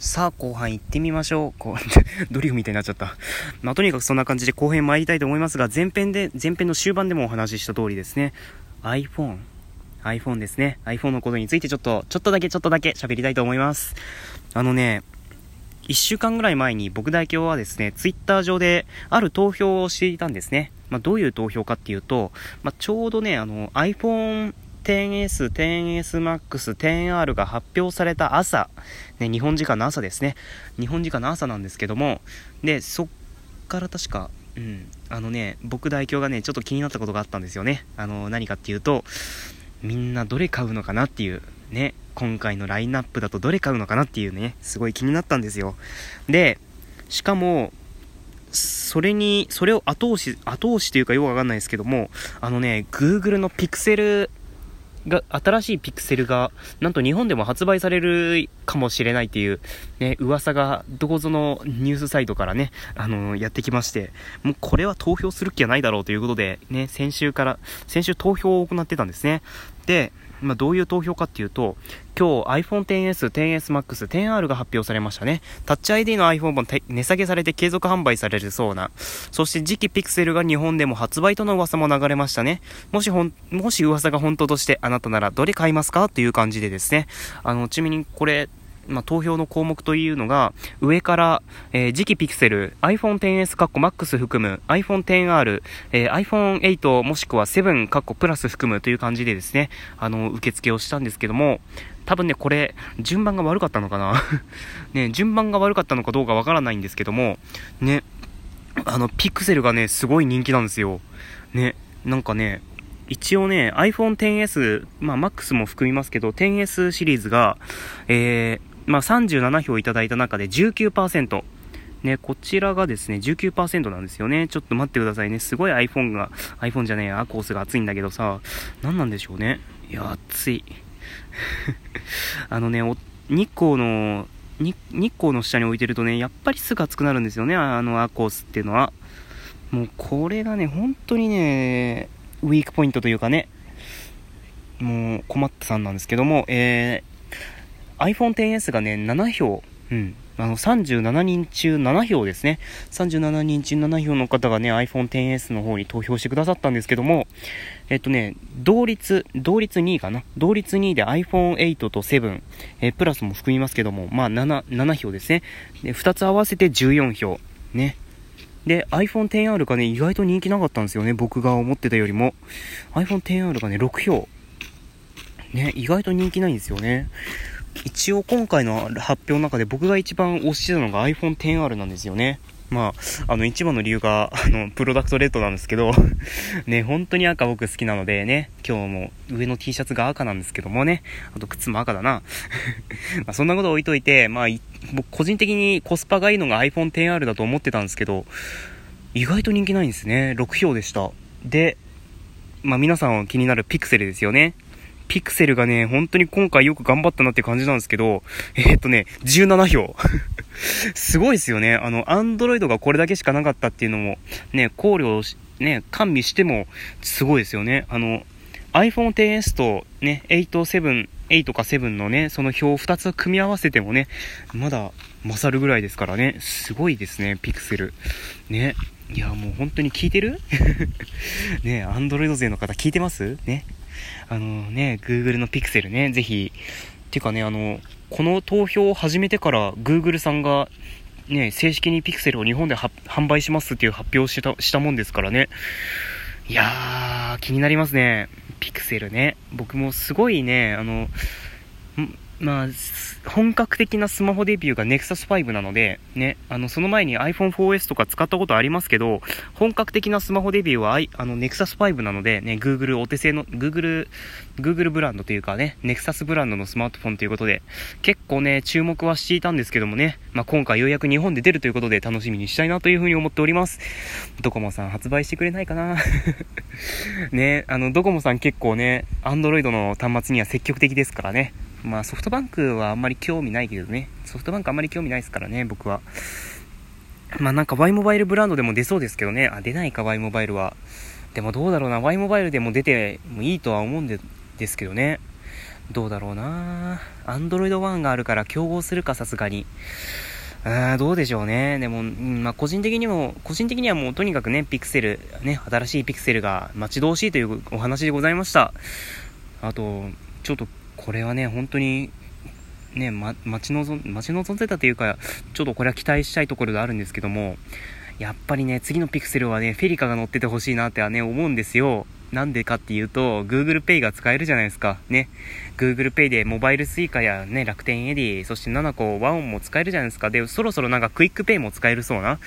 さあ、後半行ってみましょう。こう、ドリフみたいになっちゃった。まあ、とにかくそんな感じで後編参りたいと思いますが、前編で、前編の終盤でもお話しした通りですね。iPhone。iPhone ですね。iPhone のことについてちょっと、ちょっとだけちょっとだけ喋りたいと思います。あのね、1週間ぐらい前に僕代表はですね、Twitter 上である投票をしていたんですね。まあ、どういう投票かっていうと、まあ、ちょうどね、あの、iPhone、10S、10SMAX、10R が発表された朝、ね、日本時間の朝ですね。日本時間の朝なんですけども、で、そっから確か、うん、あのね、僕代表がね、ちょっと気になったことがあったんですよね。あの、何かっていうと、みんなどれ買うのかなっていう、ね、今回のラインナップだとどれ買うのかなっていうね、すごい気になったんですよ。で、しかも、それに、それを後押し、後押しというかよくわかんないですけども、あのね、Google の Pixel が、新しいピクセルが、なんと日本でも発売されるかもしれないっていう、ね、噂が、どこぞのニュースサイトからね、あのー、やってきまして、もうこれは投票する気はないだろうということで、ね、先週から、先週投票を行ってたんですね。で、まあ、どういう投票かっていうと、今日 iPhone XS、XS Max、10R が発表されましたね。タッチ ID の iPhone も値下げされて継続販売されるそうな。そして次期 Pixel が日本でも発売との噂も流れましたね。もしほん、もし噂が本当としてあなたならどれ買いますか？という感じでですね。あの、ちなみにこれ、まあ、投票の項目というのが、上から、えー、次期ピクセル、iPhone XS カッコ MAX 含む、iPhone XR、えー、iPhone 8もしくは7カッコプラス含むという感じでですね、あの、受付をしたんですけども、多分ね、これ、順番が悪かったのかな ね、順番が悪かったのかどうかわからないんですけども、ね、あの、ピクセルがね、すごい人気なんですよ。ね、なんかね、一応ね、iPhone XS、まあ MAX も含みますけど、XS シリーズが、えー、まあ、37票いただいた中で19%。ね、こちらがですね、19%なんですよね。ちょっと待ってくださいね。すごい iPhone が、iPhone じゃねえやアコースが熱いんだけどさ、何なんでしょうね。いや、熱い。あのね、日光の、日光の下に置いてるとね、やっぱりすぐ熱くなるんですよね、あのアコースっていうのは。もうこれがね、本当にね、ウィークポイントというかね、もう困ったさんなんですけども、え iPhone XS がね、7票、うん、あの、37人中7票ですね。37人中7票の方がね、iPhone XS の方に投票してくださったんですけども、えっとね、同率、同率2位かな？同率2位で iPhone8 と7、えプラスも含みますけども、まあ7、7票ですね。で、2つ合わせて14票。ね。で、iPhone XR がね、意外と人気なかったんですよね。僕が思ってたよりも。iPhone XR がね、6票。ね、意外と人気ないんですよね。一応今回の発表の中で僕が一番推してたのが iPhone XR なんですよね。まあ、あの、一番の理由が、あの、プロダクトレッドなんですけど ね、本当に赤僕好きなのでね、今日も上の T シャツが赤なんですけどもね、あと靴も赤だな。ま、そんなこと置いといて、まあ、僕個人的にコスパがいいのが iPhone XR だと思ってたんですけど、意外と人気ないんですね。6票でした。で、まあ皆さん気になるピクセルですよね。ピクセルがね、本当に今回よく頑張ったなって感じなんですけど、えー、っとね、17票。すごいですよね。あの、アンドロイドがこれだけしかなかったっていうのも、ね、考慮し、ね、加味しても、すごいですよね。あの、iPhone XS とね、8、7、8か7のね、その表を2つ組み合わせてもね、まだ勝るぐらいですからね、すごいですね、ピクセル。ね。いや、もう本当に聞いてる？ね、アンドロイド勢の方聞いてます？ね。あのね、Google の Pixel ね、ぜひ、てかね、あの、この投票を始めてから Google さんが、ね、正式に Pixel を日本で販売しますっていう発表をしたしたもんですからね。いやー、気になりますね。ピクセルね。僕もすごいね、あの、まあ、本格的なスマホデビューが Nexus 5なので、ね、あの、その前に iPhone 4S とか使ったことありますけど、本格的なスマホデビューは、あの、Nexus 5なので、ね、Google お手製の、Google、Google ブランドというかね、Nexus ブランドのスマートフォンということで、結構ね、注目はしていたんですけどもね、まあ、今回ようやく日本で出るということで楽しみにしたいなというふうに思っております。ドコモさん発売してくれないかな？ね、あの、ドコモさん結構ね、Android の端末には積極的ですからね、まあソフトバンクはあんまり興味ないけどね。ソフトバンクあんまり興味ないですからね、僕は。まあなんか Y モバイルブランドでも出そうですけどね。あ、出ないか Y モバイルは。でもどうだろうな。Y モバイルでも出てもいいとは思うんでですけどね。どうだろうなアンドロイド1があるから競合するか、さすがに。あどうでしょうね。でも、まあ、個人的にも、個人的にはもうとにかくね、ピクセル、ね、新しいピクセルが待ち遠しいというお話でございました。あと、ちょっと、これはね、本当に、ね、ま、待ち望ん、待ち望んでたというか、ちょっとこれは期待したいところであるんですけども、やっぱりね、次のピクセルはね、フェリカが乗っててほしいなってはね、思うんですよ。なんでかっていうと、Google Pay が使えるじゃないですか。ね。Google Pay でモバイル Suica やね、楽天 Edy、そして nanaco、WAON も使えるじゃないですか。で、そろそろなんか QUICPay も使えるそうな。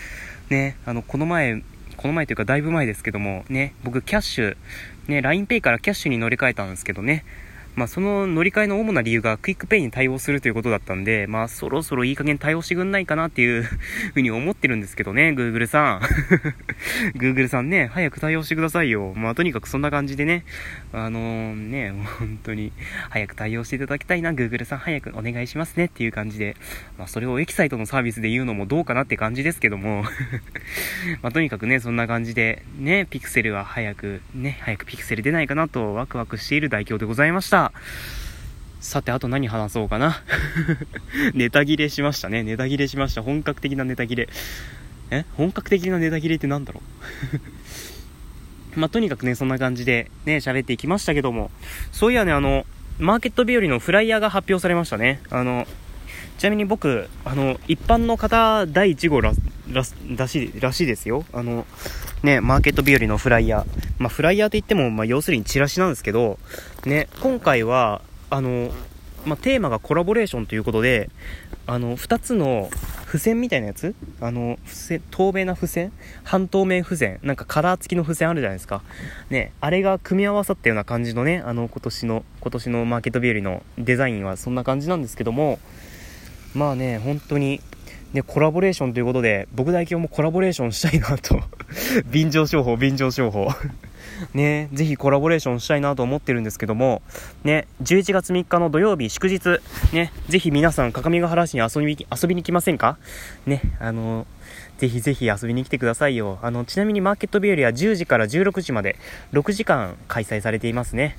ね。あの、この前、この前というかだいぶ前ですけども、ね、僕 Kyash、ね、LINEPay からキャッシュに乗り換えたんですけどね、まあ、その乗り換えの主な理由がクイックペイに対応するということだったんで、まあ、そろそろいい加減対応してくんないかなっていう ふうに思ってるんですけどね、Google さん。Google さんね、早く対応してくださいよ。まあ、とにかくそんな感じでね、あのー、ね、本当に、早く対応していただきたいな、Google さん早くお願いしますねっていう感じで、まあ、それをエキサイトのサービスで言うのもどうかなって感じですけども まあ、とにかくね、そんな感じで、ね、ピクセルは早く、ね、早くピクセル出ないかなとワクワクしている代表でございました。さて、あと何話そうかな。ネタ切れしましたね。ネタ切れしました。本格的なネタ切れ。え？本格的なネタ切れって何だろう？まあ、とにかくね、そんな感じでね、喋っていきましたけども。そういやね、あの、マーケット日和のフライヤーが発表されましたね。あの、ちなみに僕、あの、一般の方第1号ら、ら、らしい、らしいですよ。あの、ね、マーケット日和のフライヤー。まあ、フライヤーといっても、まあ、要するにチラシなんですけど、ね、今回は、あの、ま、テーマがコラボレーションということで、あの、2つの付箋みたいなやつ？あの、付箋、透明な付箋？半透明付箋？なんかカラー付きの付箋あるじゃないですか。ね、あれが組み合わさったような感じのね、あの、今年の、今年のマーケット日和のデザインはそんな感じなんですけども、まあね、本当に、ね、コラボレーションということで、僕代表もコラボレーションしたいなと。便乗商法、便乗商法。ね、ぜひコラボレーションしたいなと思ってるんですけども、ね、11月3日の土曜日祝日、ね、ぜひ皆さん、各務原市に遊び遊びに来ませんか？ね、あの、ぜひぜひ遊びに来てくださいよ。あの、ちなみにマーケット日和は10時から16時まで6時間開催されていますね。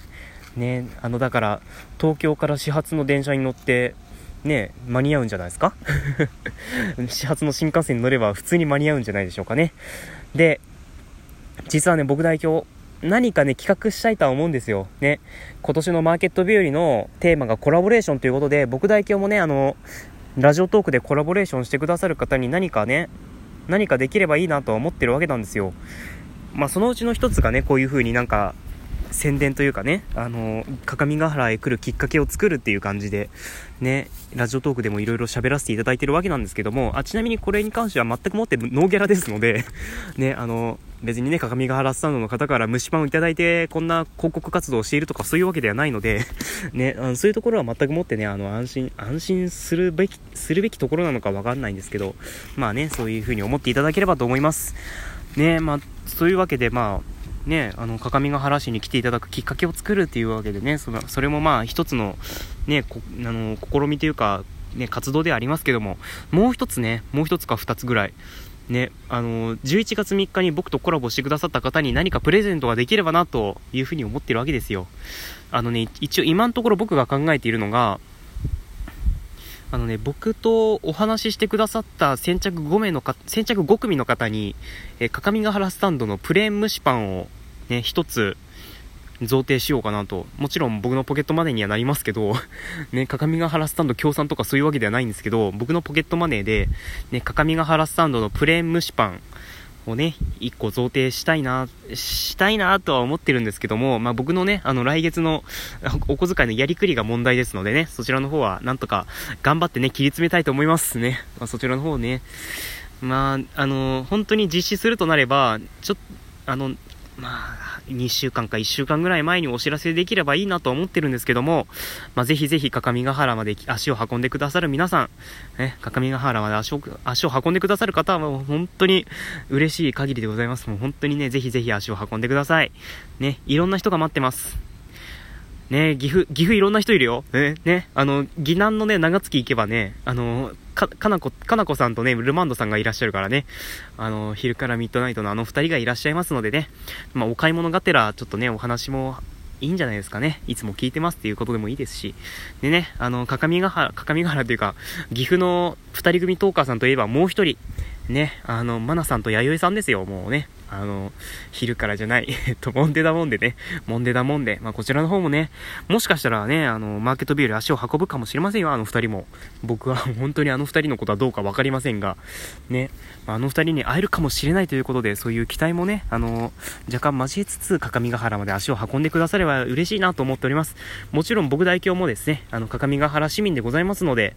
ね、あの、だから、東京から始発の電車に乗って、ね、間に合うんじゃないですか？始発の新幹線に乗れば普通に間に合うんじゃないでしょうかね。で、実はね、僕代表、何かね、企画したいとは思うんですよ。ね。今年のマーケット日和のテーマがコラボレーションということで、僕代表もね、あの、ラジオトークでコラボレーションしてくださる方に何かね、何かできればいいなとは思ってるわけなんですよ。まあ、そのうちの一つがね、こういう風になんか、宣伝というかね、あの、各務原へ来るきっかけを作るっていう感じで、ね、ラジオトークでもいろいろ喋らせていただいてるわけなんですけども、あ、ちなみにこれに関しては全くもってノーギャラですので ね、あの、別にね、各務原スタンドの方から蒸しパンをいただいて、こんな広告活動をしているとかそういうわけではないので ね、あのそういうところは全くもってね、あの、安心、安心するべき、するべきところなのかわかんないんですけど、まあね、そういう風に思っていただければと思います。ね、まあ、そういうわけで、まあ、ね、あの、各務原市に来ていただくきっかけを作るっていうわけでね、そのそれもまあ一つの、ね、こあの、試みというか、ね、活動ではありますけども、もう一つね、もう一つか二つぐらい、ね、あの、11月3日に僕とコラボしてくださった方に何かプレゼントができればなというふうに思ってるわけですよ。あのね、一応今のところ僕が考えているのが、あのね、僕とお話ししてくださった先着5名のか、先着5組の方に、えー、かかみがはらスタンドのプレーン蒸しパンをね、一つ、贈呈しようかなと。もちろん僕のポケットマネーにはなりますけど、ね、かかみがはらスタンド協賛とかそういうわけではないんですけど、僕のポケットマネーで、ね、かかみがはらスタンドのプレーン蒸しパンをね、一個贈呈したいな、したいなとは思ってるんですけども、まあ僕のね、あの来月のお小遣いのやりくりが問題ですのでね、そちらの方はなんとか頑張ってね、切り詰めたいと思いますね。まあそちらの方ね、まあ、あの、本当に実施するとなれば、ちょっと、あの、まあ、2週間か1週間ぐらい前にお知らせできればいいなと思ってるんですけども、まあ、ぜひぜひ、各務原まで足を運んでくださる皆さん、ね、各務原まで足を、足を運んでくださる方はもう本当に嬉しい限りでございます。もう本当にね、ぜひぜひ足を運んでください。ね、いろんな人が待ってます。ね岐阜、岐阜いろんな人いるよ。ね、ね、あの、岐南のね、長月行けばね、あの、か、かなこ、かなこさんとね、ルマンドさんがいらっしゃるからね、あの、昼からミッドナイトのあの二人がいらっしゃいますのでね、まあ、お買い物がてら、ちょっとね、お話もいいんじゃないですかね。いつも聞いてますっていうことでもいいですし。でね、あの、かかみがはら、かかみがはらというか、岐阜の二人組トーカーさんといえばもう一人、ね、あの、まなさんと弥生さんですよ、もうね。あの、昼からじゃない、えっと、もんでだもんでね、もんでだもんで、まあ、こちらの方もね、もしかしたらね、あの、マーケットビューで足を運ぶかもしれませんよ、あの二人も。僕は本当にあの二人のことはどうかわかりませんが、ね、あの二人に会えるかもしれないということで、そういう期待もね、あの、若干交えつつ、各務原まで足を運んでくだされば嬉しいなと思っております。もちろん僕代表もですね、あの、各務原市民でございますので、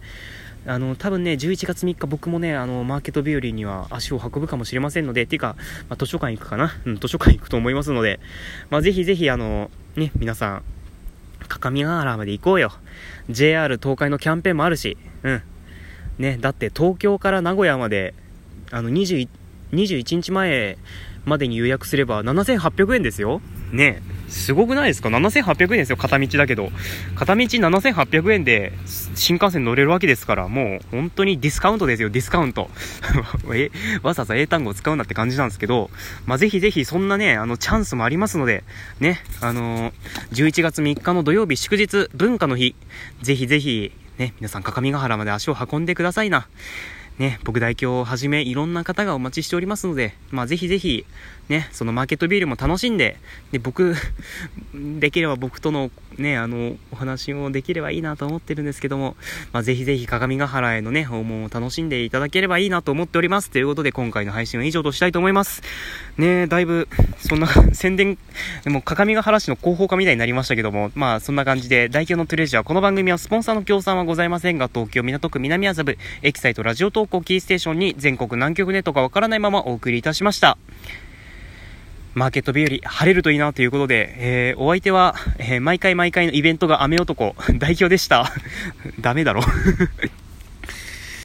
あの、多分ね、11月3日僕もね、あの、マーケット日和には足を運ぶかもしれませんので、ていうか、まあ、図書館行くかなうん、図書館行くと思いますので、まあ、ぜひぜひ、あの、ね、皆さん、各務原まで行こうよ。JR 東海のキャンペーンもあるし、うん。ね、だって東京から名古屋まで、あの、21、21日前までに予約すれば7800円ですよ。ねすごくないですか ?7800 円ですよ、片道だけど。片道7800円で新幹線乗れるわけですから、もう本当にディスカウントですよ、ディスカウント。え、わざわざ英単語を使うなって感じなんですけど、まあ、ぜひぜひそんなね、あの、チャンスもありますので、ね、あのー、11月3日の土曜日祝日、文化の日、ぜひぜひ、ね、皆さん、各務原まで足を運んでくださいな。ね、僕代表をはじめいろんな方がお待ちしておりますので、まあぜひぜひ、ね、そのマーケットビールも楽しんで、で、僕、できれば僕とのね、あの、お話をできればいいなと思ってるんですけども、まあぜひぜひ鏡ヶ原へのね、訪問を楽しんでいただければいいなと思っております。ということで今回の配信は以上としたいと思います。ね、だいぶ、そんな 宣伝、でも鏡ヶ原市の広報課みたいになりましたけども、まあそんな感じで、代表のトレジャー、この番組はスポンサーの協賛はございませんが、東京港区南麻布、エキサイトラジオ投稿キーステーションに全国南極ネットがわからないままお送りいたしました。マーケット日和、晴れるといいなということで、えー、お相手は、えー、毎回毎回のイベントが雨男、代表でした。ダメだろ